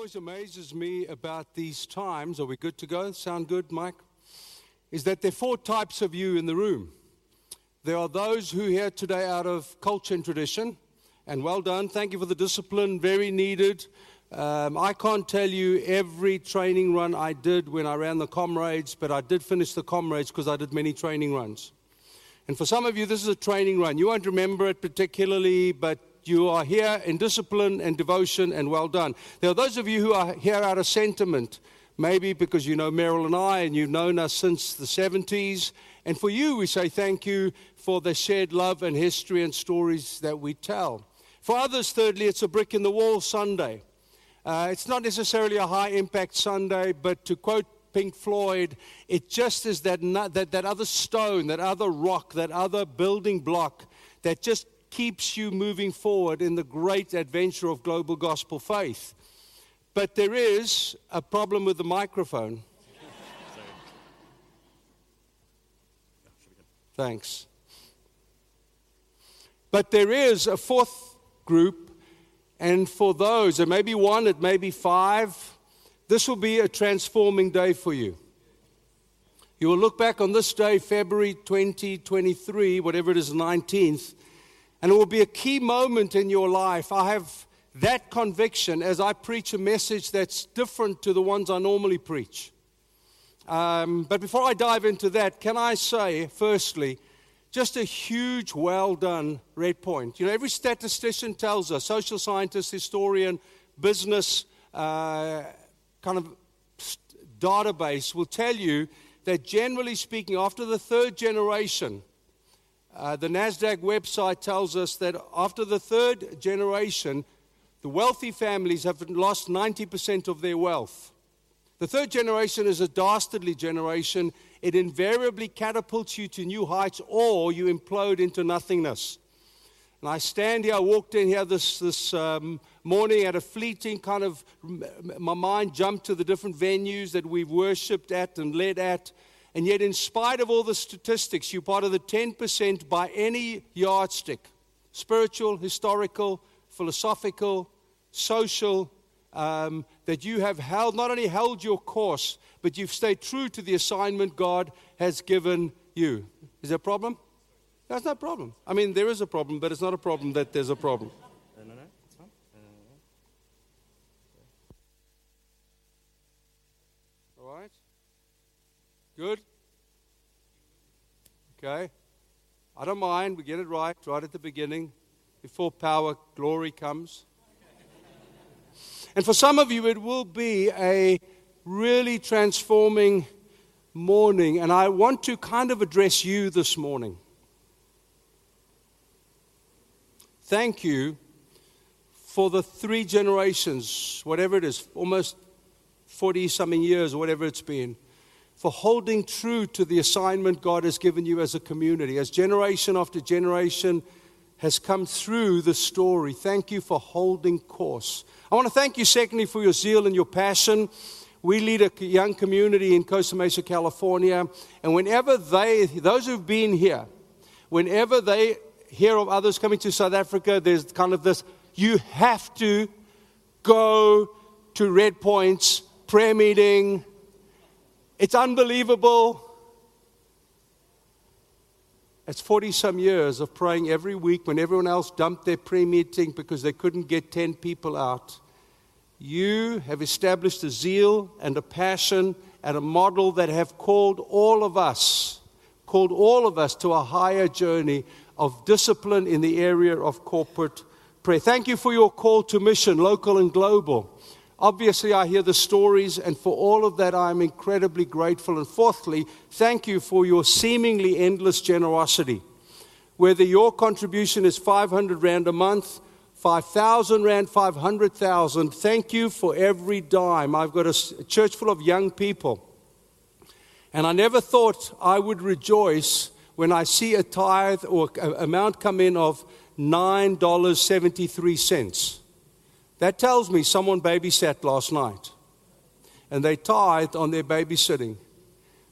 always amazes me about these times, are we good to go? Sound good, Mike? Is that there are four types of you in the room. There are those who are here today out of culture and tradition, and well done. Thank you for the discipline, very needed. Um, I can't tell you every training run I did when I ran the comrades, but I did finish the comrades because I did many training runs. And for some of you, this is a training run. You won't remember it particularly, but you are here in discipline and devotion, and well done. There are those of you who are here out of sentiment, maybe because you know Meryl and I, and you've known us since the 70s. And for you, we say thank you for the shared love and history and stories that we tell. For others, thirdly, it's a brick in the wall Sunday. Uh, it's not necessarily a high impact Sunday, but to quote Pink Floyd, it just is that, that, that other stone, that other rock, that other building block that just keeps you moving forward in the great adventure of global gospel faith. But there is a problem with the microphone. Thanks. But there is a fourth group, and for those, it may be one, it may be five, this will be a transforming day for you. You will look back on this day, February 2023, whatever it is, 19th, and it will be a key moment in your life. I have that conviction as I preach a message that's different to the ones I normally preach. Um, but before I dive into that, can I say, firstly, just a huge well done red point. You know, every statistician tells us, social scientist, historian, business uh, kind of database will tell you that generally speaking, after the third generation, uh, the NASDAQ website tells us that after the third generation, the wealthy families have lost 90% of their wealth. The third generation is a dastardly generation. It invariably catapults you to new heights or you implode into nothingness. And I stand here, I walked in here this, this um, morning at a fleeting kind of, my mind jumped to the different venues that we've worshipped at and led at. And yet, in spite of all the statistics, you're part of the 10% by any yardstick spiritual, historical, philosophical, social um, that you have held, not only held your course, but you've stayed true to the assignment God has given you. Is there a problem? That's not a problem. I mean, there is a problem, but it's not a problem that there's a problem. Good? Okay. I don't mind. We get it right, right at the beginning, before power, glory comes. and for some of you, it will be a really transforming morning. And I want to kind of address you this morning. Thank you for the three generations, whatever it is, almost 40 something years, or whatever it's been for holding true to the assignment God has given you as a community. As generation after generation has come through the story, thank you for holding course. I want to thank you, secondly, for your zeal and your passion. We lead a young community in Costa Mesa, California, and whenever they, those who've been here, whenever they hear of others coming to South Africa, there's kind of this you have to go to Red Points prayer meeting, it's unbelievable. It's 40 some years of praying every week when everyone else dumped their prayer meeting because they couldn't get 10 people out. You have established a zeal and a passion and a model that have called all of us, called all of us to a higher journey of discipline in the area of corporate prayer. Thank you for your call to mission, local and global. Obviously, I hear the stories, and for all of that, I'm incredibly grateful. And fourthly, thank you for your seemingly endless generosity. Whether your contribution is 500 Rand a month, 5,000 Rand, 500,000, thank you for every dime. I've got a church full of young people. And I never thought I would rejoice when I see a tithe or amount come in of $9.73. That tells me someone babysat last night and they tithed on their babysitting.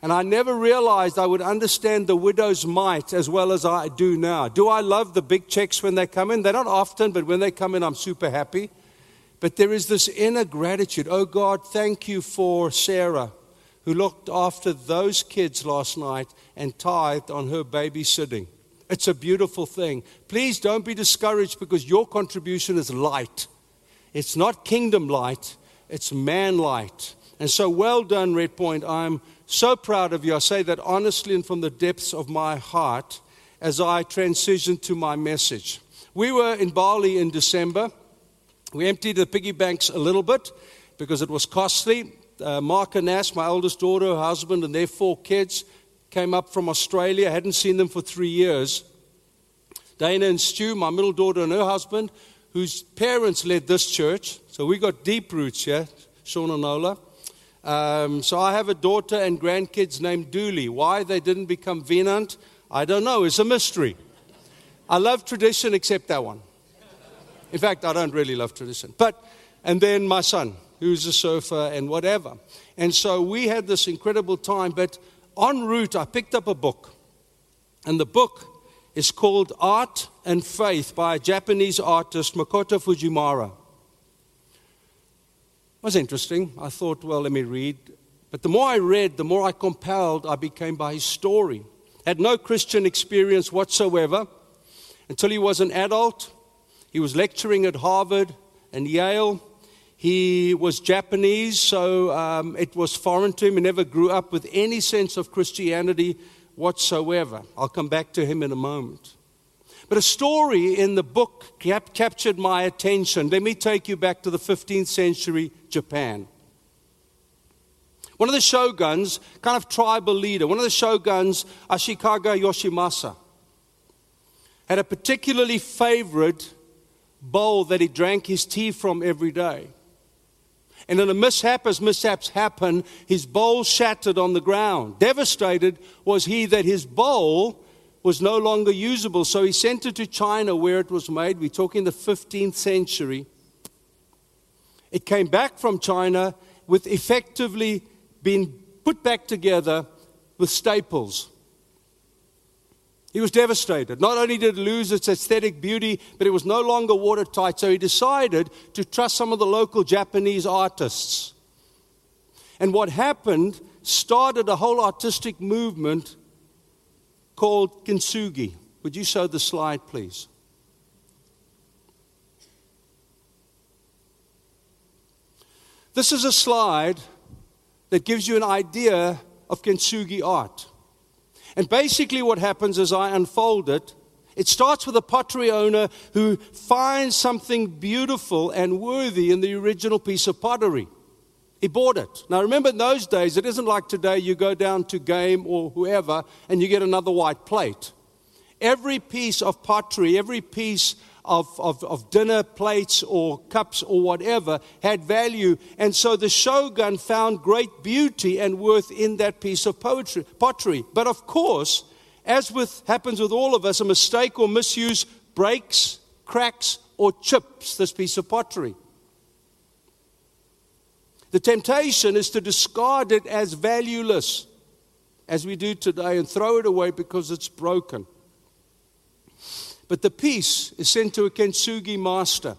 And I never realized I would understand the widow's mite as well as I do now. Do I love the big checks when they come in? They're not often, but when they come in, I'm super happy But there is this inner gratitude. Oh God, thank you for Sarah, who looked after those kids last night and tithed on her babysitting. It's a beautiful thing. Please don't be discouraged because your contribution is light. It's not kingdom light, it's man light. And so, well done, Red Point. I'm so proud of you. I say that honestly and from the depths of my heart as I transition to my message. We were in Bali in December. We emptied the piggy banks a little bit because it was costly. Uh, Mark and Nash, my oldest daughter, her husband, and their four kids came up from Australia. I hadn't seen them for three years. Dana and Stu, my middle daughter and her husband, whose parents led this church. So we got deep roots here, Sean and Nola. Um, so I have a daughter and grandkids named Dooley. Why they didn't become Wienand, I don't know. It's a mystery. I love tradition except that one. In fact, I don't really love tradition. But, and then my son, who's a surfer and whatever. And so we had this incredible time. But en route, I picked up a book. And the book is called Art and Faith by a Japanese artist, Makoto Fujimura. It was interesting. I thought, well, let me read. But the more I read, the more I compelled I became by his story. Had no Christian experience whatsoever until he was an adult he was lecturing at Harvard and Yale. He was Japanese, so um, it was foreign to him. He never grew up with any sense of Christianity whatsoever. I'll come back to him in a moment. But a story in the book cap- captured my attention. Let me take you back to the 15th century Japan. One of the shoguns, kind of tribal leader, one of the shoguns, Ashikaga Yoshimasa, had a particularly favorite bowl that he drank his tea from every day. And in a mishap, as mishaps happen, his bowl shattered on the ground. Devastated was he that his bowl was no longer usable. So he sent it to China where it was made. We're talking the 15th century. It came back from China with effectively being put back together with staples. He was devastated. Not only did it lose its aesthetic beauty, but it was no longer watertight. So he decided to trust some of the local Japanese artists. And what happened started a whole artistic movement called kintsugi. Would you show the slide, please? This is a slide that gives you an idea of kintsugi art. And basically, what happens as I unfold it, it starts with a pottery owner who finds something beautiful and worthy in the original piece of pottery. He bought it. Now, remember, in those days, it isn't like today you go down to Game or whoever and you get another white plate. Every piece of pottery, every piece of, of, of dinner plates or cups or whatever had value. And so the shogun found great beauty and worth in that piece of poetry, pottery. But of course, as with, happens with all of us, a mistake or misuse breaks, cracks, or chips this piece of pottery. The temptation is to discard it as valueless, as we do today, and throw it away because it's broken. But the piece is sent to a kintsugi master.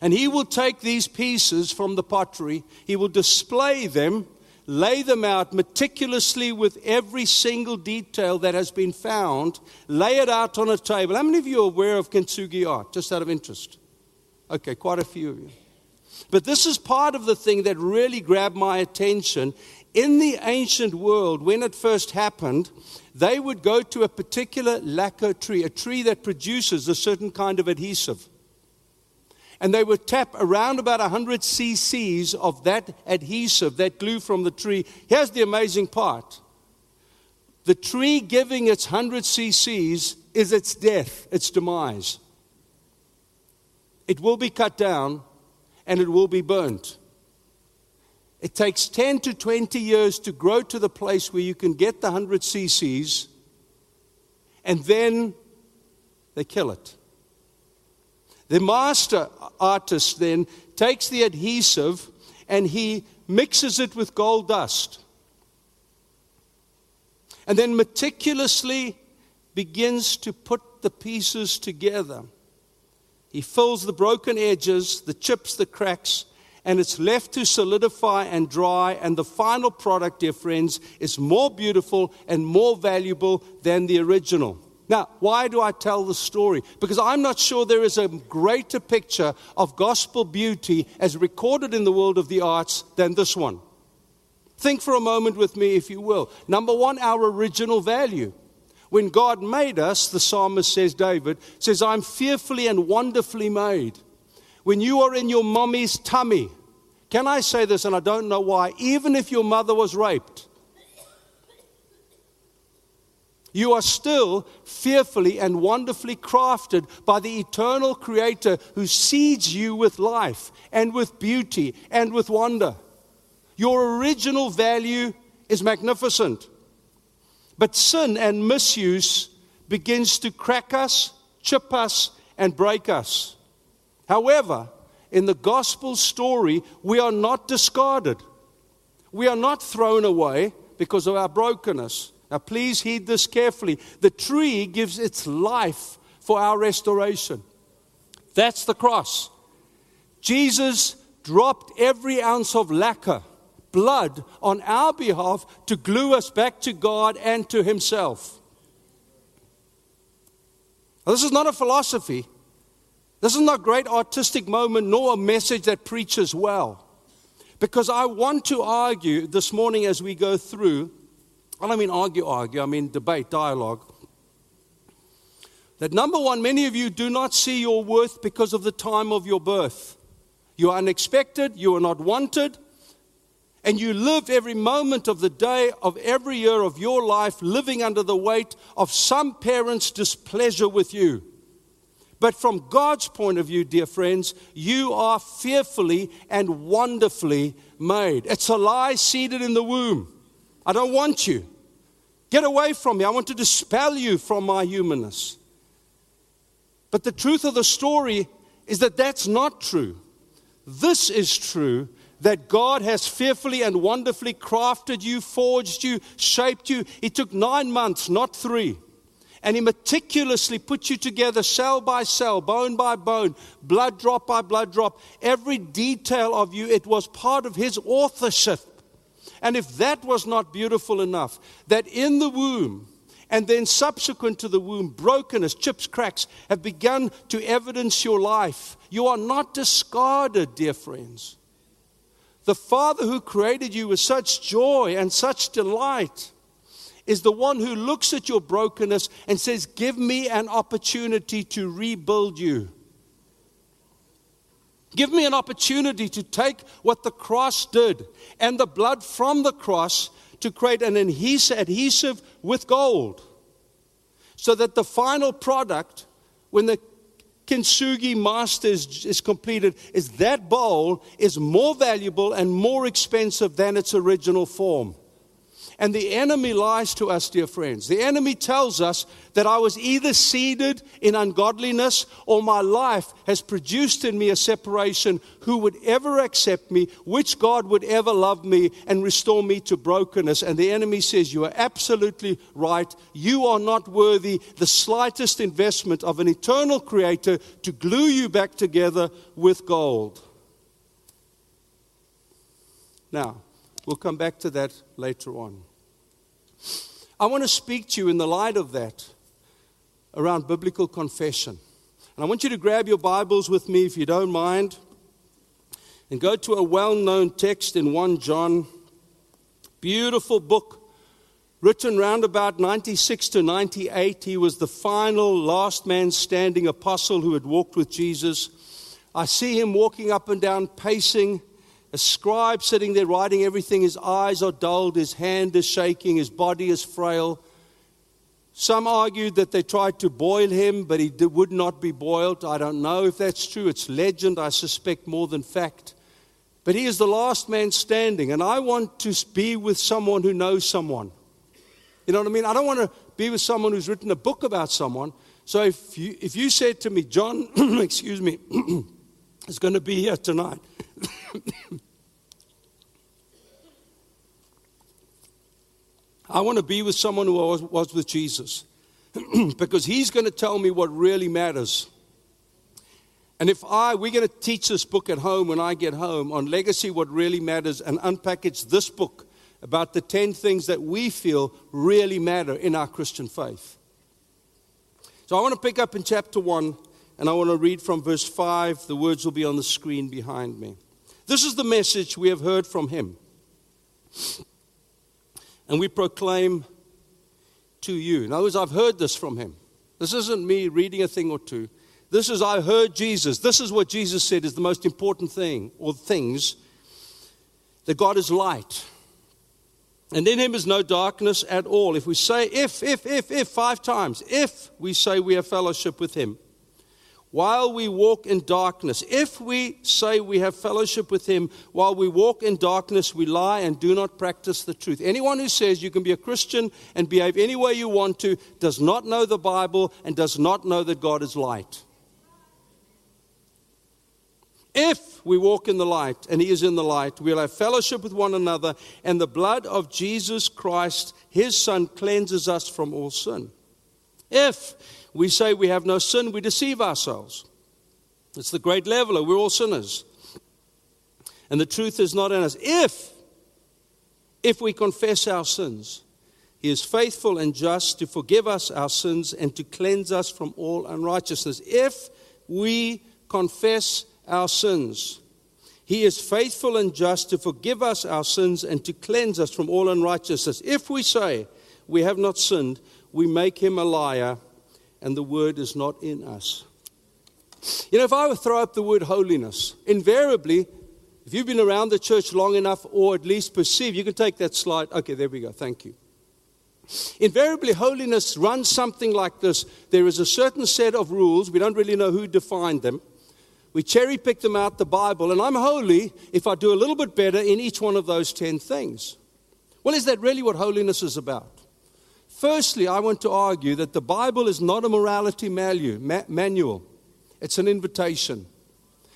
And he will take these pieces from the pottery, he will display them, lay them out meticulously with every single detail that has been found, lay it out on a table. How many of you are aware of kintsugi art, just out of interest? Okay, quite a few of you. But this is part of the thing that really grabbed my attention. In the ancient world, when it first happened, they would go to a particular lacquer tree, a tree that produces a certain kind of adhesive. And they would tap around about 100 cc's of that adhesive, that glue from the tree. Here's the amazing part the tree giving its 100 cc's is its death, its demise. It will be cut down and it will be burnt. It takes 10 to 20 years to grow to the place where you can get the 100 cc's, and then they kill it. The master artist then takes the adhesive and he mixes it with gold dust. And then meticulously begins to put the pieces together He fills the broken edges, the chips, the cracks, and it's left to solidify and dry. And the final product, dear friends, is more beautiful and more valuable than the original. Now, why do I tell the story? Because I'm not sure there is a greater picture of gospel beauty as recorded in the world of the arts than this one. Think for a moment with me, if you will. Number one, our original value. When God made us, the psalmist says, David, says, I'm fearfully and wonderfully made. When you are in your mommy's tummy, can I say this, and I don't know why, even if your mother was raped, you are still fearfully and wonderfully crafted by the eternal Creator who seeds you with life and with beauty and with wonder. Your original value is magnificent. But sin and misuse begins to crack us, chip us, and break us. However, in the gospel story, we are not discarded. We are not thrown away because of our brokenness. Now, please heed this carefully. The tree gives its life for our restoration. That's the cross. Jesus dropped every ounce of lacquer blood on our behalf to glue us back to God and to Himself. Now, this is not a philosophy. This is not a great artistic moment, nor a message that preaches well. Because I want to argue this morning as we go through, I don't mean argue, argue, I mean debate, dialogue. That number one, many of you do not see your worth because of the time of your birth. You are unexpected, you are not wanted, and you live every moment of the day of every year of your life living under the weight of some parent's displeasure with you. But from God's point of view, dear friends, you are fearfully and wonderfully made. It's a lie seated in the womb. I don't want you. Get away from me. I want to dispel you from my humanness. But the truth of the story is that that's not true. This is true that God has fearfully and wonderfully crafted you, forged you, shaped you. It took nine months, not three. And He meticulously put you together, cell by cell, bone by bone, blood drop by blood drop. Every detail of you, it was part of His authorship. And if that was not beautiful enough, that in the womb, and then subsequent to the womb, brokenness, chips, cracks have begun to evidence your life. You are not discarded, dear friends. The Father who created you with such joy and such delight is the one who looks at your brokenness and says, Give me an opportunity to rebuild you. Give me an opportunity to take what the cross did and the blood from the cross to create an adhesive with gold. So that the final product, when the kintsugi master is, is completed is that bowl is more valuable and more expensive than its original form. And the enemy lies to us, dear friends. The enemy tells us that I was either seeded in ungodliness or my life has produced in me a separation. Who would ever accept me? Which God would ever love me and restore me to brokenness? And the enemy says, You are absolutely right. You are not worthy the slightest investment of an eternal creator to glue you back together with gold. Now, we'll come back to that later on. I want to speak to you in the light of that around biblical confession. And I want you to grab your Bibles with me, if you don't mind, and go to a well known text in 1 John. Beautiful book, written round about 96 to 98. He was the final, last man standing apostle who had walked with Jesus. I see him walking up and down, pacing a scribe sitting there writing everything. His eyes are dulled, his hand is shaking, his body is frail. Some argued that they tried to boil him, but he would not be boiled. I don't know if that's true. It's legend, I suspect, more than fact. But he is the last man standing, and I want to be with someone who knows someone. You know what I mean? I don't want to be with someone who's written a book about someone. So if you, if you said to me, John, excuse me, is going to be here tonight, I want to be with someone who was, with Jesus because he's going to tell me what really matters. And if I, we're going to teach this book at home when I get home on legacy, what really matters, and unpackage this book about the 10 things that we feel really matter in our Christian faith. So I want to pick up in chapter 1, and I want to read from verse 5. The words will be on the screen behind me. This is the message we have heard from him. And we proclaim to you. In other words, I've heard this from him. This isn't me reading a thing or two. This is, I heard Jesus. This is what Jesus said is the most important thing, or things that God is light. And in him is no darkness at all. If we say, if, if, if, if, five times, if we say we have fellowship with him, while we walk in darkness, if we say we have fellowship with him while we walk in darkness, we lie and do not practice the truth. Anyone who says you can be a Christian and behave any way you want to does not know the Bible and does not know that God is light. If we walk in the light, and He is in the light, we'll have fellowship with one another, and the blood of Jesus Christ, His Son, cleanses us from all sin. If we say we have no sin, we deceive ourselves. It's the great leveler. We're all sinners. And the truth is not in us. If, if we confess our sins, He is faithful and just to forgive us our sins and to cleanse us from all unrighteousness. If we confess our sins. He is faithful and just to forgive us our sins and to cleanse us from all unrighteousness. If we say we have not sinned, we make him a liar, and the word is not in us. You know, if I would throw up the word holiness, invariably, if you've been around the church long enough or at least perceive, you can take that slide. Okay, there we go. Thank you. Invariably, holiness runs something like this there is a certain set of rules, we don't really know who defined them. We cherry pick them out the Bible, and I'm holy if I do a little bit better in each one of those 10 things. Well, is that really what holiness is about? Firstly, I want to argue that the Bible is not a morality manual, it's an invitation.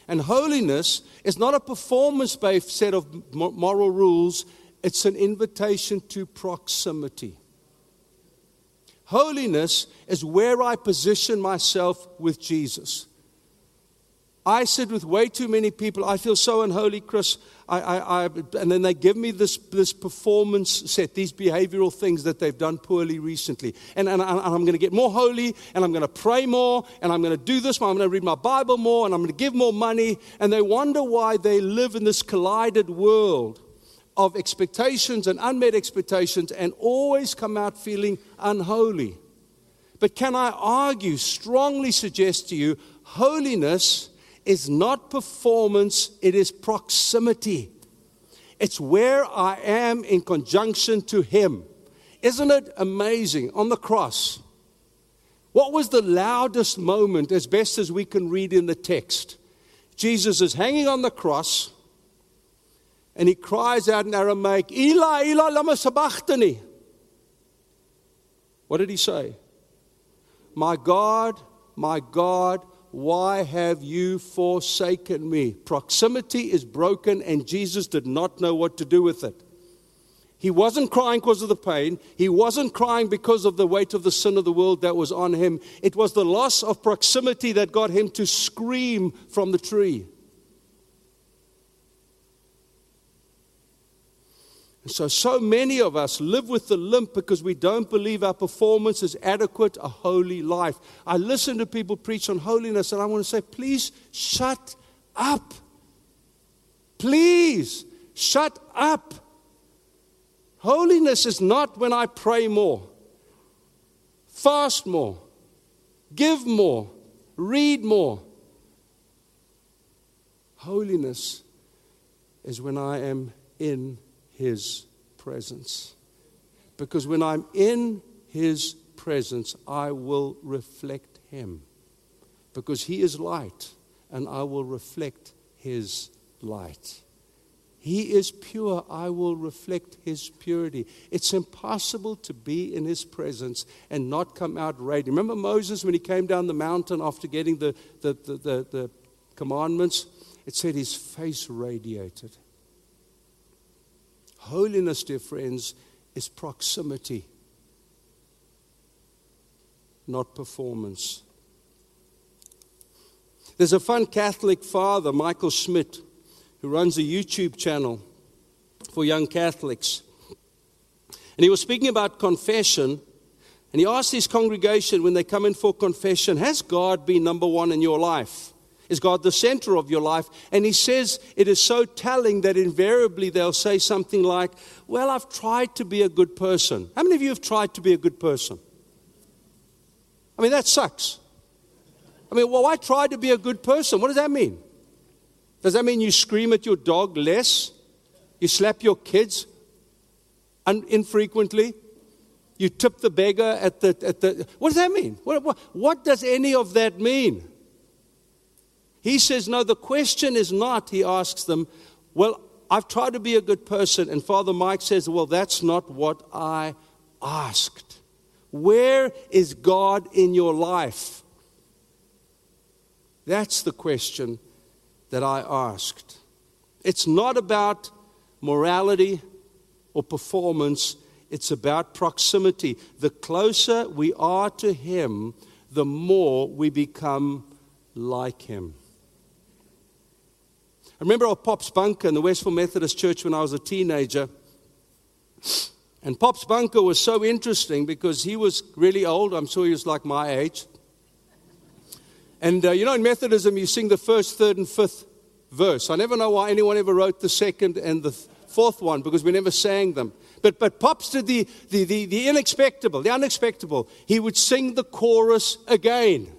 And holiness is not a performance based set of moral rules, it's an invitation to proximity. Holiness is where I position myself with Jesus. I sit with way too many people. I feel so unholy, Chris. I, I, I, and then they give me this, this performance set, these behavioral things that they've done poorly recently. And, and, and I'm going to get more holy, and I'm going to pray more, and I'm going to do this more. I'm going to read my Bible more, and I'm going to give more money. And they wonder why they live in this collided world of expectations and unmet expectations and always come out feeling unholy. But can I argue, strongly suggest to you, holiness is not performance, it is proximity. It's where I am in conjunction to Him. Isn't it amazing? On the cross, what was the loudest moment, as best as we can read in the text? Jesus is hanging on the cross and he cries out in Aramaic, Eli, Eli, lama sabachthani. What did he say? My God, my God, why have you forsaken me? Proximity is broken, and Jesus did not know what to do with it. He wasn't crying because of the pain. He wasn't crying because of the weight of the sin of the world that was on him. It was the loss of proximity that got him to scream from the tree. So, so many of us live with the limp because we don't believe our performance is adequate a holy life. I listen to people preach on holiness, and I want to say, please shut up. Please shut up. Holiness is not when I pray more, fast more, give more, read more. Holiness is when I am in his presence. Because when I'm in His presence, I will reflect Him. Because He is light, and I will reflect His light. He is pure, I will reflect His purity. It's impossible to be in His presence and not come out radiant. Remember Moses when he came down the mountain after getting the, the, the, the, the commandments? It said his face radiated. Holiness, dear friends, is proximity, not performance. There's a fun Catholic father, Michael Schmitz, who runs a YouTube channel for young Catholics. And he was speaking about confession. And he asked his congregation when they come in for confession, Has God been number one in your life? Is God the center of your life? And he says it is so telling that invariably they'll say something like, Well, I've tried to be a good person. How many of you have tried to be a good person? I mean, that sucks. I mean, well, I tried to be a good person. What does that mean? Does that mean you scream at your dog less? You slap your kids un- infrequently? You tip the beggar at the, at the. What does that mean? What, what, what does any of that mean? He says, No, the question is not, he asks them, Well, I've tried to be a good person. And Father Mike says, Well, that's not what I asked. Where is God in your life? That's the question that I asked. It's not about morality or performance, it's about proximity. The closer we are to Him, the more we become like Him. I remember our Pop's Bunker in the Westville Methodist Church when I was a teenager. And Pop's Bunker was so interesting because he was really old. I'm sure he was like my age. And uh, you know, in Methodism, you sing the first, third, and fifth verse. I never know why anyone ever wrote the second and the fourth one because we never sang them. But, but Pops did the, the, the, the unexpected, the unexpected. He would sing the chorus again.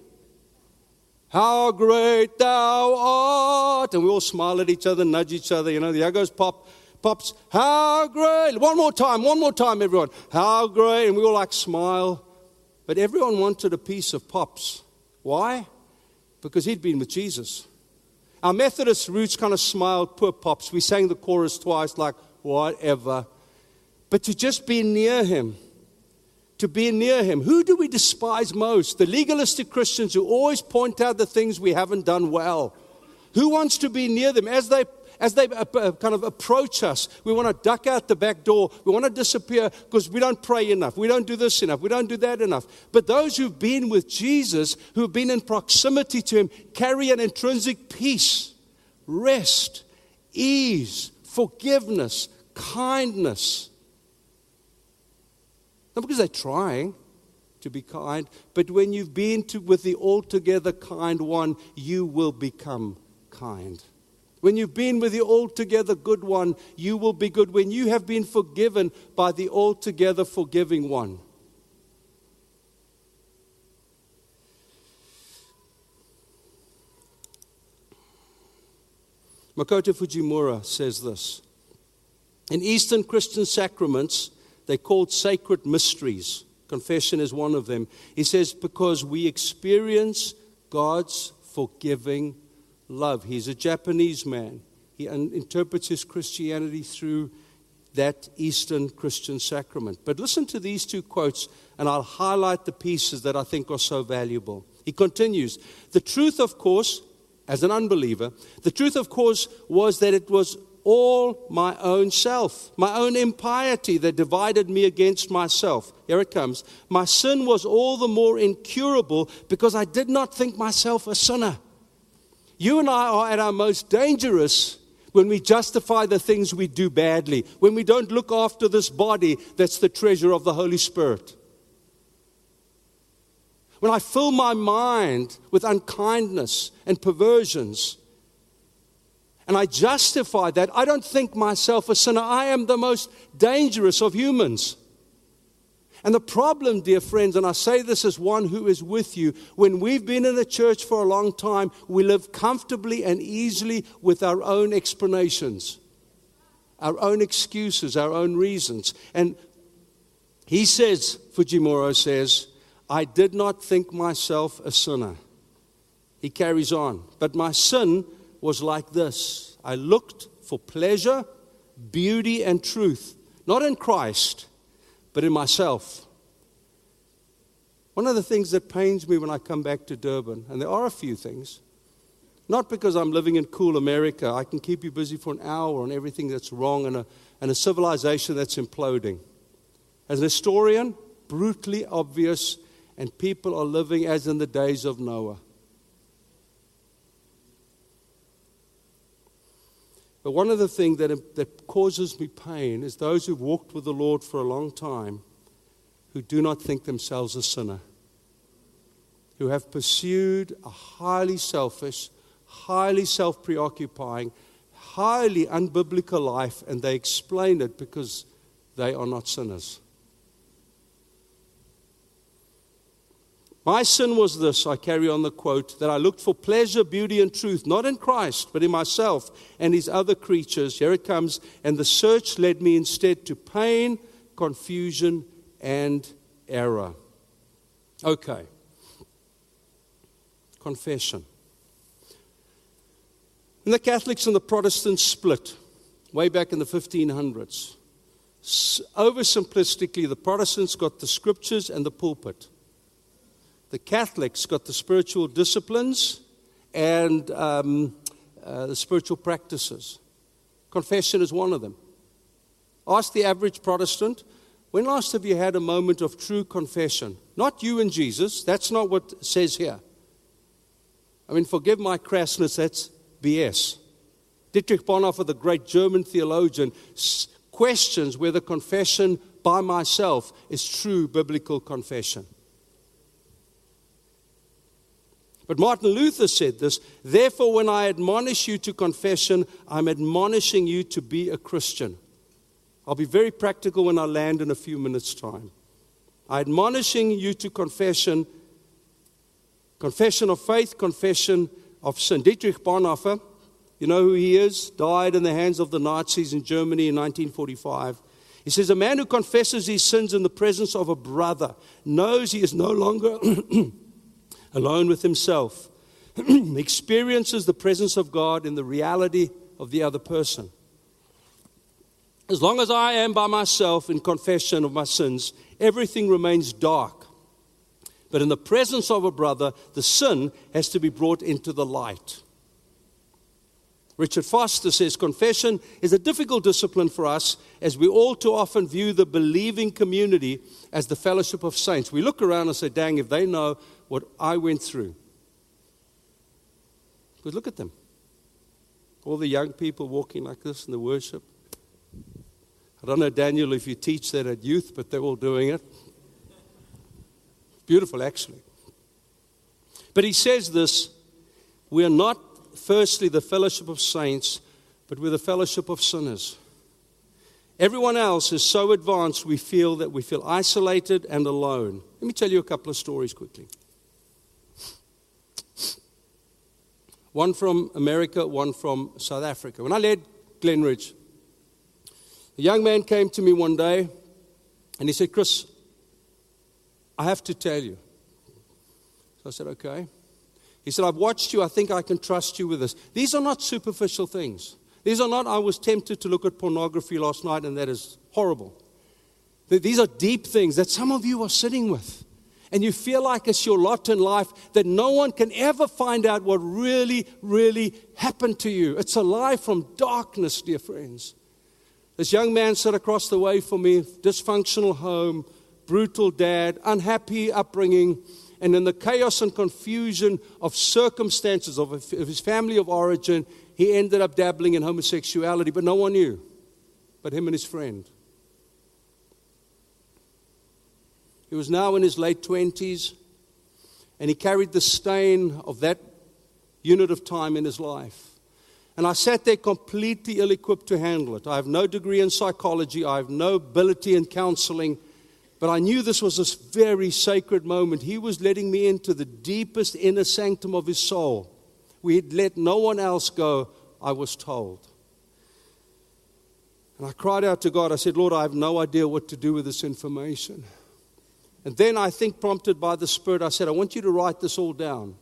How great thou art. And we all smile at each other, nudge each other. You know, there goes Pop. Pops, how great. One more time, one more time, everyone. How great. And we all like smile. But everyone wanted a piece of Pops. Why? Because he'd been with Jesus. Our Methodist roots kind of smiled, poor Pops. We sang the chorus twice, like, whatever. But to just be near him to be near him. Who do we despise most? The legalistic Christians who always point out the things we haven't done well. Who wants to be near them as they as they uh, uh, kind of approach us, we want to duck out the back door. We want to disappear because we don't pray enough. We don't do this enough. We don't do that enough. But those who've been with Jesus, who've been in proximity to Him, carry an intrinsic peace, rest, ease, forgiveness, kindness, not because they're trying to be kind, but when you've been to, with the altogether kind one, you will become kind. When you've been with the altogether good one, you will be good. When you have been forgiven by the altogether forgiving one. Makoto Fujimura says this In Eastern Christian sacraments, they're called sacred mysteries. Confession is one of them. He says, because we experience God's forgiving love. He's a Japanese man. He interprets his Christianity through that Eastern Christian sacrament. But listen to these two quotes, and I'll highlight the pieces that I think are so valuable. He continues The truth, of course, as an unbeliever, the truth, of course, was that it was all my own self, my own impiety that divided me against myself. Here it comes. My sin was all the more incurable because I did not think myself a sinner. You and I are at our most dangerous when we justify the things we do badly, when we don't look after this body that's the treasure of the Holy Spirit. When I fill my mind with unkindness and perversions, and I justify that. I don't think myself a sinner. I am the most dangerous of humans. And the problem, dear friends, and I say this as one who is with you, when we've been in the church for a long time, we live comfortably and easily with our own explanations, our own excuses, our own reasons. And he says, Fujimura says, I did not think myself a sinner. He carries on. But my sin was like this I looked for pleasure, beauty, and truth, not in Christ, but in myself. One of the things that pains me when I come back to Durban, and there are a few things, not because I'm living in cool America, I can keep you busy for an hour on everything that's wrong and a, and a civilization that's imploding. As an historian, brutally obvious, and people are living as in the days of Noah. But one of the things that, that causes me pain is those who've walked with the Lord for a long time who do not think themselves a sinner, who have pursued a highly selfish, highly self preoccupying, highly unbiblical life, and they explain it because they are not sinners. My sin was this, I carry on the quote, that I looked for pleasure, beauty, and truth, not in Christ, but in myself and his other creatures. Here it comes. And the search led me instead to pain, confusion, and error. Okay. Confession. When the Catholics and the Protestants split, way back in the 1500s, oversimplistically, the Protestants got the scriptures and the pulpit. The Catholics got the spiritual disciplines and um, uh, the spiritual practices. Confession is one of them. Ask the average Protestant, when last have you had a moment of true confession? Not you and Jesus, that's not what says here. I mean, forgive my crassness, that's BS. Dietrich Bonhoeffer, the great German theologian, questions whether confession by myself is true biblical confession. But Martin Luther said this Therefore, when I admonish you to confession, I'm admonishing you to be a Christian. I'll be very practical when I land in a few minutes' time. I'm admonishing you to confession, confession of faith, confession of sin. Dietrich Bonhoeffer, you know who he is, died in the hands of the Nazis in Germany in 1945. He says, A man who confesses his sins in the presence of a brother knows he is no longer alone with himself, experiences the presence of God in the reality of the other person. As long as I am by myself in confession of my sins, everything remains dark. But in the presence of a brother, the sin has to be brought into the light. Richard Foster says confession is a difficult discipline for us as we all too often view the believing community as the fellowship of saints. We look around and say, dang, if they know what I went through. But look at them. All the young people walking like this in the worship. I don't know, Daniel, if you teach that at youth, but they're all doing it. Beautiful, actually. But he says this we are not, firstly, the fellowship of saints, but we're the fellowship of sinners. Everyone else is so advanced we feel that we feel isolated and alone. Let me tell you a couple of stories quickly. One from America, one from South Africa. When I led Glenridge, a young man came to me one day and he said, Chris, I have to tell you. So I said, okay. He said, I've watched you. I think I can trust you with this. These are not superficial things. These are not, I was tempted to look at pornography last night and that is horrible. These are deep things that some of you are sitting with and you feel like it's your lot in life that no one can ever find out what really, really happened to you. It's a lie from darkness, dear friends. This young man sat across the way from me, dysfunctional home, brutal dad, unhappy upbringing, and in the chaos and confusion of circumstances of his family of origin, he ended up dabbling in homosexuality, but no one knew but him and his friend. He was now in his late 20s, and he carried the stain of that unit of time in his life. And I sat there completely ill equipped to handle it. I have no degree in psychology, I have no ability in counseling, but I knew this was this very sacred moment. He was letting me into the deepest inner sanctum of his soul. We had let no one else go, I was told. And I cried out to God. I said, Lord, I have no idea what to do with this information. And then I think, prompted by the Spirit, I said, I want you to write this all down,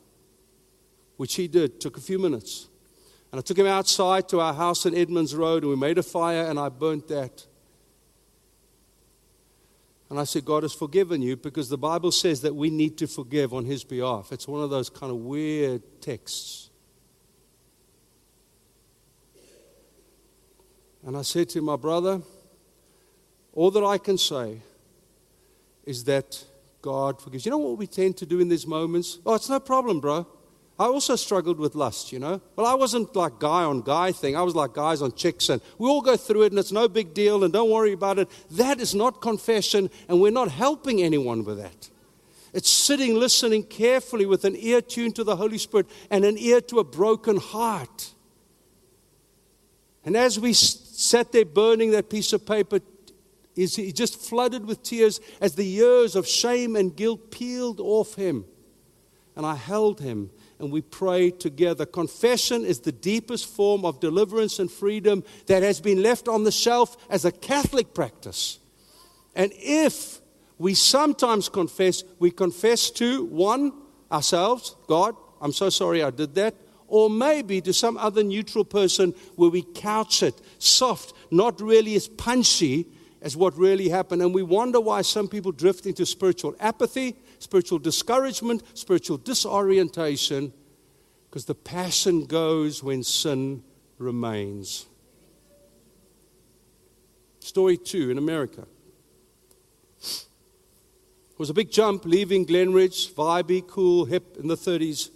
which he did. Took a few minutes. And I took him outside to our house in Edmonds Road, and we made a fire, and I burnt that. And I said, God has forgiven you because the Bible says that we need to forgive on his behalf. It's one of those kind of weird texts. And I said to my brother, all that I can say is that God forgives. You know what we tend to do in these moments? Oh, it's no problem, bro. I also struggled with lust, you know. Well, I wasn't like guy on guy thing. I was like guys on chicks, and we all go through it, and it's no big deal, and don't worry about it. That is not confession, and we're not helping anyone with that. It's sitting, listening carefully with an ear tuned to the Holy Spirit and an ear to a broken heart. And as we sat there burning that piece of paper, he just flooded with tears as the years of shame and guilt peeled off him. And I held him and we prayed together. Confession is the deepest form of deliverance and freedom that has been left on the shelf as a Catholic practice. And if we sometimes confess, we confess to one, ourselves, God, I'm so sorry I did that. Or maybe to some other neutral person where we couch it soft, not really as punchy as what really happened. And we wonder why some people drift into spiritual apathy spiritual discouragement, spiritual disorientation, because the passion goes when sin remains. Story two in America. It was a big jump leaving Glenridge, vibey, cool, hip in the 30s,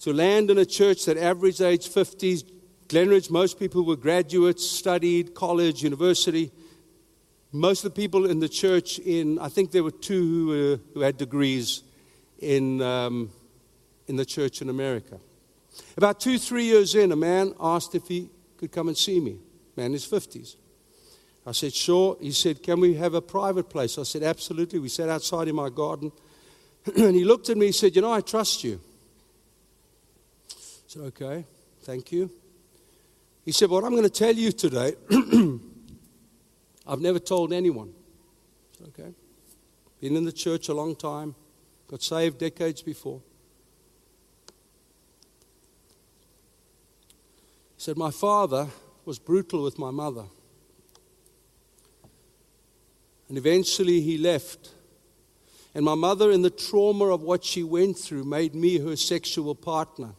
to land in a church that average age 50s. Glenridge, most people were graduates, studied college, university. Most of the people in the church, in I think there were two who, were, who had degrees in, um, in the church in America. About two, three years in, a man asked if he could come and see me. Man in his 50s. I said, sure. He said, can we have a private place? I said, absolutely. We sat outside in my garden. and he looked at me he said, you know, I trust you. I said, okay, thank you. He said, what I'm going to tell you today I've never told anyone. Okay? Been in the church a long time, got saved decades before. He said, My father was brutal with my mother. And eventually he left. And my mother, in the trauma of what she went through, made me her sexual partner.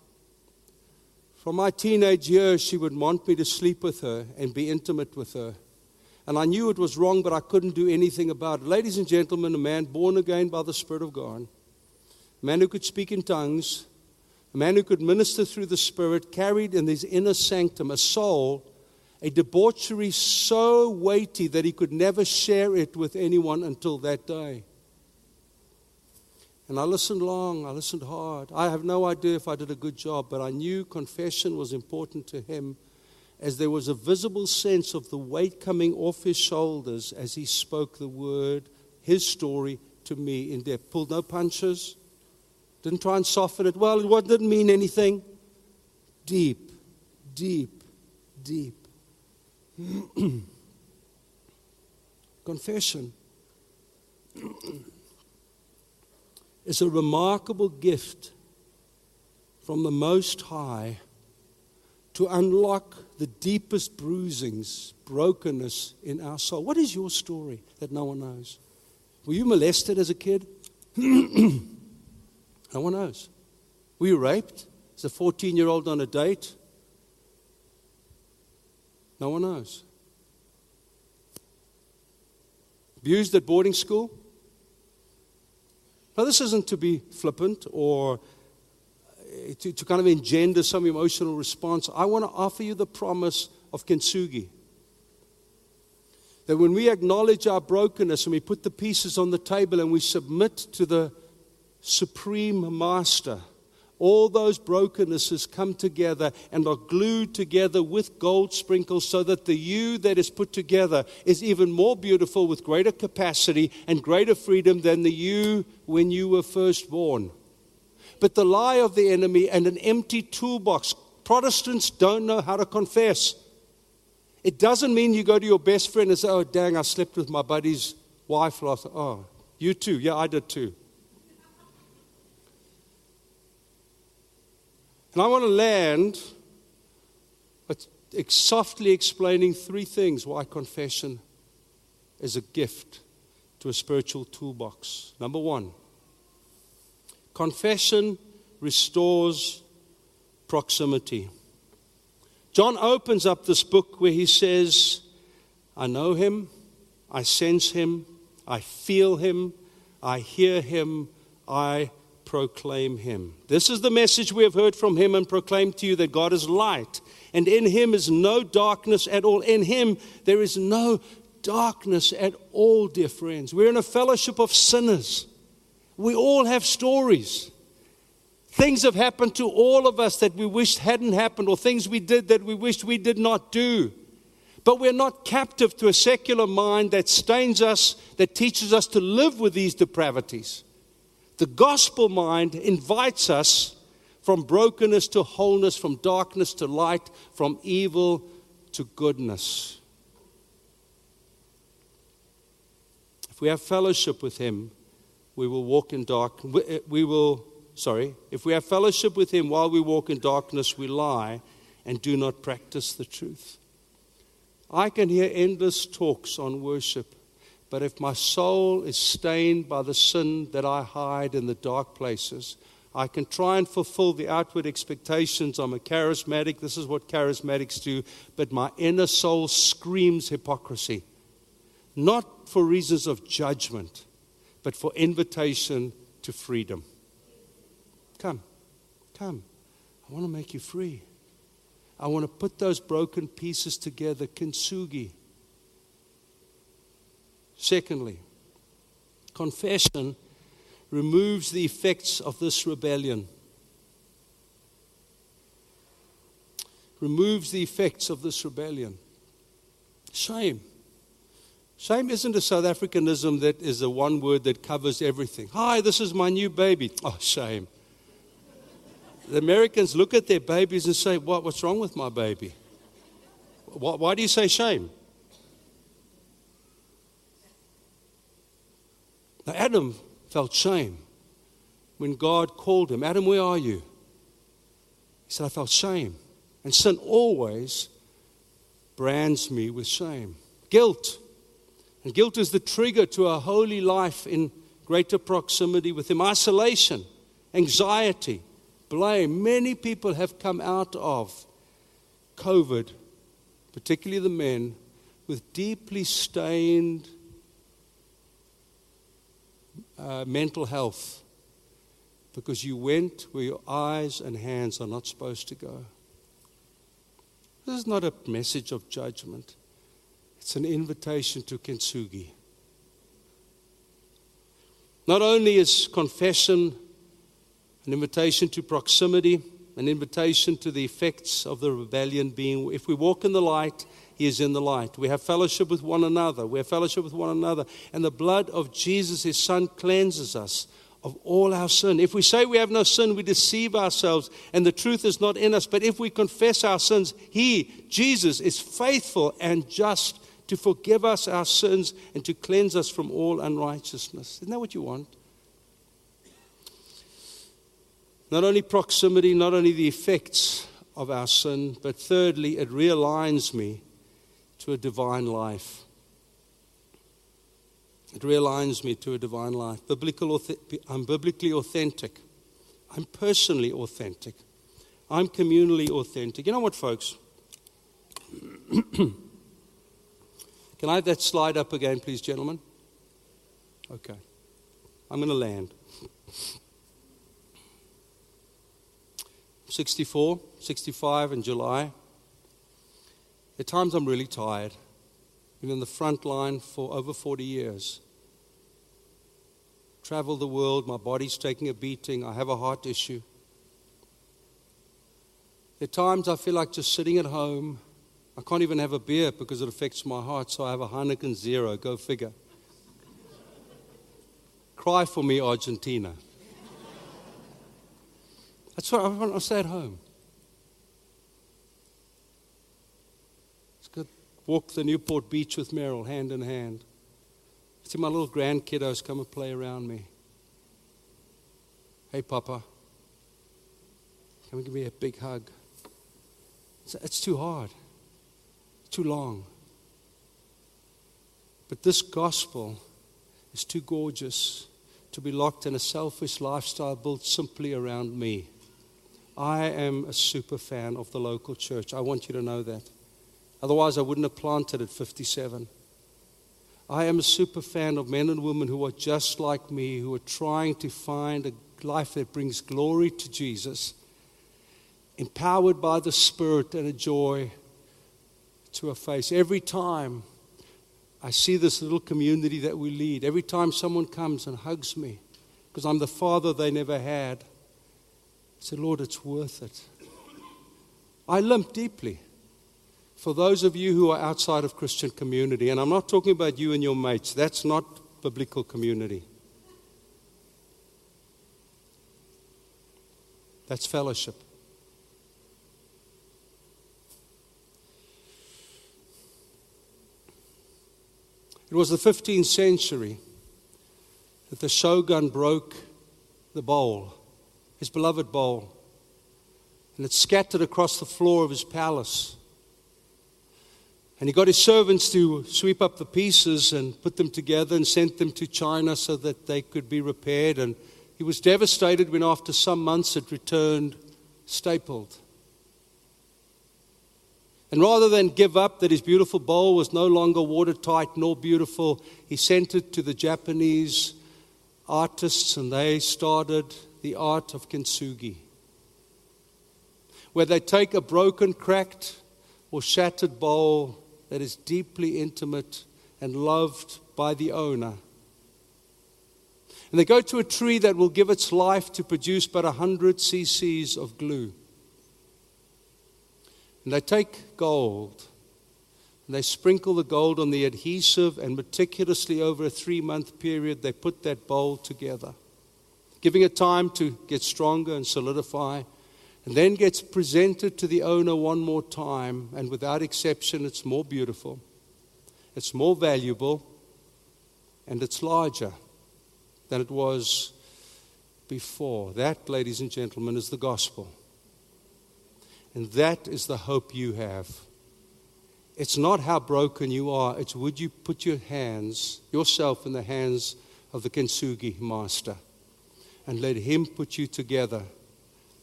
From my teenage years, she would want me to sleep with her and be intimate with her. And I knew it was wrong, but I couldn't do anything about it. Ladies and gentlemen, a man born again by the Spirit of God, a man who could speak in tongues, a man who could minister through the Spirit, carried in his inner sanctum a soul, a debauchery so weighty that he could never share it with anyone until that day. And I listened long, I listened hard. I have no idea if I did a good job, but I knew confession was important to him as there was a visible sense of the weight coming off his shoulders as he spoke the word, his story to me in depth. Pulled no punches, didn't try and soften it. Well, it didn't mean anything. Deep, deep, deep. Confession is a remarkable gift from the Most High to unlock the deepest bruisings, brokenness in our soul. What is your story that no one knows? Were you molested as a kid? no one knows. Were you raped as a 14 year old on a date? No one knows. Abused at boarding school? Now, this isn't to be flippant or to, to kind of engender some emotional response, I want to offer you the promise of kintsugi. That when we acknowledge our brokenness and we put the pieces on the table and we submit to the supreme master, all those brokennesses come together and are glued together with gold sprinkles so that the you that is put together is even more beautiful with greater capacity and greater freedom than the you when you were first born but the lie of the enemy and an empty toolbox. Protestants don't know how to confess. It doesn't mean you go to your best friend and say, Oh, dang, I slept with my buddy's wife last. Oh, you too. Yeah, I did too. And I want to land softly explaining three things why confession is a gift to a spiritual toolbox. Number one, Confession restores proximity. John opens up this book where he says, I know him, I sense him, I feel him, I hear him, I proclaim him. This is the message we have heard from him and proclaimed to you that God is light, and in him is no darkness at all. In him there is no darkness at all, dear friends. We're in a fellowship of sinners. We all have stories. Things have happened to all of us that we wished hadn't happened, or things we did that we wished we did not do. But we're not captive to a secular mind that stains us, that teaches us to live with these depravities. The gospel mind invites us from brokenness to wholeness, from darkness to light, from evil to goodness. If we have fellowship with Him, we will walk in dark. Eh, we will, sorry, if we have fellowship with Him while we walk in darkness, we lie and do not practice the truth. I can hear endless talks on worship but if my soul is stained by the sin that I hide in the dark places, I can try and fulfill the outward expectations. I'm a charismatic. This is what charismatics do. But my inner soul screams hypocrisy. Not for reasons of judgment, but for invitation to freedom. Come, come. I want to make you free. I want to put those broken pieces together, kintsugi. Secondly, confession removes the effects of this rebellion. Removes the effects of this rebellion. Shame. Shame isn't a South Africanism that is the one word that covers everything. Hi, this is my new baby. Oh, shame. The Americans look at their babies and say, what, What's wrong with my baby? Why, why do you say shame? Now, Adam felt shame when God called him, Adam, where are you? He said, I felt shame. And sin always brands me with shame. Guilt. Guilt is the trigger to a holy life in greater proximity with Him. Isolation, anxiety, blame. Many people have come out of COVID, particularly the men, with deeply stained uh, mental health because you went where your eyes and hands are not supposed to go. This is not a message of judgment, it's an invitation to kintsugi. Not only is confession an invitation to proximity, an invitation to the effects of the rebellion being, if we walk in the light, he is in the light. We have fellowship with one another. We have fellowship with one another. And the blood of Jesus, his son, cleanses us of all our sin. If we say we have no sin, we deceive ourselves and the truth is not in us. But if we confess our sins, he, Jesus, is faithful and just to forgive us our sins and to cleanse us from all unrighteousness. Isn't that what you want? Not only proximity, not only the effects of our sin, but thirdly, it realigns me to a divine life. It realigns me to a divine life. Biblical, I'm biblically authentic. I'm personally authentic. I'm communally authentic. You know what, folks? Can I have that slide up again, please, gentlemen? Okay. I'm going to land. 64, 65 in July. At times I'm really tired. Been in the front line for over 40 years. Traveled the world, my body's taking a beating, I have a heart issue. At times I feel like just sitting at home. I can't even have a beer because it affects my heart, so I have a Heineken Zero. Go figure. Cry for me, Argentina. That's what I want to stay at home. It's good. Walk the Newport Beach with Meryl hand in hand. See my little grandkiddos come and play around me. Hey, Papa, come and give me a big hug. It's, it's too hard, too long. But this gospel is too gorgeous to be locked in a selfish lifestyle built simply around me. I am a super fan of the local church. I want you to know that. Otherwise, I wouldn't have planted at 57. I am a super fan of men and women who are just like me, who are trying to find a life that brings glory to Jesus, empowered by the Spirit and a joy to a face. Every time I see this little community that we lead, every time someone comes and hugs me, because I'm the father they never had, I say, Lord, it's worth it. I limp deeply for those of you who are outside of Christian community, and I'm not talking about you and your mates, that's not biblical community. That's fellowship. It was the 15th century that the shogun broke the bowl, his beloved bowl, and it scattered across the floor of his palace. And he got his servants to sweep up the pieces and put them together and sent them to China so that they could be repaired. And he was devastated when, after some months, it returned stapled. And rather than give up that his beautiful bowl was no longer watertight nor beautiful, he sent it to the Japanese artists and they started the art of kintsugi, where they take a broken, cracked, or shattered bowl that is deeply intimate and loved by the owner. And they go to a tree that will give its life to produce but 100 cc's of glue. And they take gold and they sprinkle the gold on the adhesive, and meticulously over a three month period, they put that bowl together, giving it time to get stronger and solidify and then gets presented to the owner one more time, and without exception, it's more beautiful, it's more valuable, and it's larger than it was before. That, ladies and gentlemen, is the gospel. And that is the hope you have. It's not how broken you are, it's would you put your hands, yourself in the hands of the Kintsugi master and let him put you together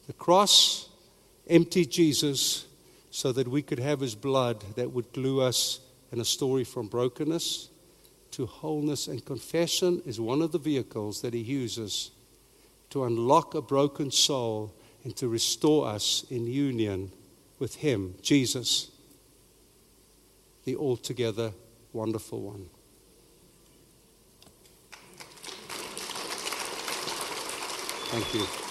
the cross emptied Jesus so that we could have his blood that would glue us in a story from brokenness to wholeness. And confession is one of the vehicles that he uses to unlock a broken soul and to restore us in union with him, Jesus, the altogether wonderful one. Thank you.